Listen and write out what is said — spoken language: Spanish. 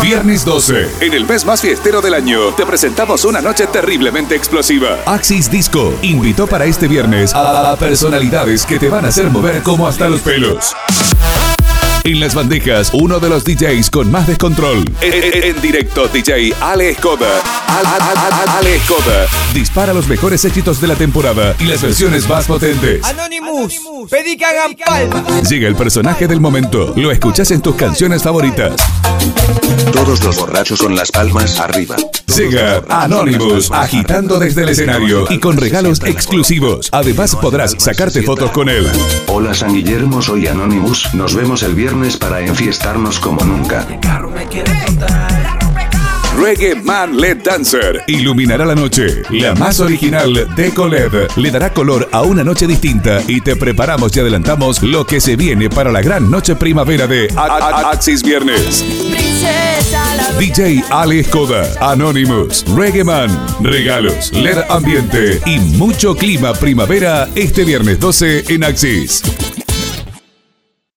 Viernes 12, en el mes más fiestero del año, te presentamos una noche terriblemente explosiva. Axis Disco invitó para este viernes a personalidades que te van a hacer mover como hasta los pelos. En las bandejas, uno de los DJs con más descontrol. En, en- en directo, DJ Ale Escoda. Ale, Ale- Ale Escoda. Dispara los mejores éxitos de la temporada y las versiones más potentes. Anonymous, pedí que hagan palmas. Llega el personaje del momento. Lo escuchas en tus canciones favoritas. Todos los borrachos con las palmas arriba. Llega Anonymous agitando desde el escenario y con regalos exclusivos. Además podrás sacarte fotos con él. Hola San Guillermo, soy Anonymous. Nos vemos el viernes para enfiestarnos como nunca. Reggae Man LED Dancer iluminará la noche. La más original Deco LED le dará color a una noche distinta y te preparamos y adelantamos lo que se viene para la gran noche primavera de A- A- Axis Viernes. DJ Ale Escoda, Anonymous, Reggae Man, regalos, LED ambiente y mucho clima primavera este viernes 12 en Axis.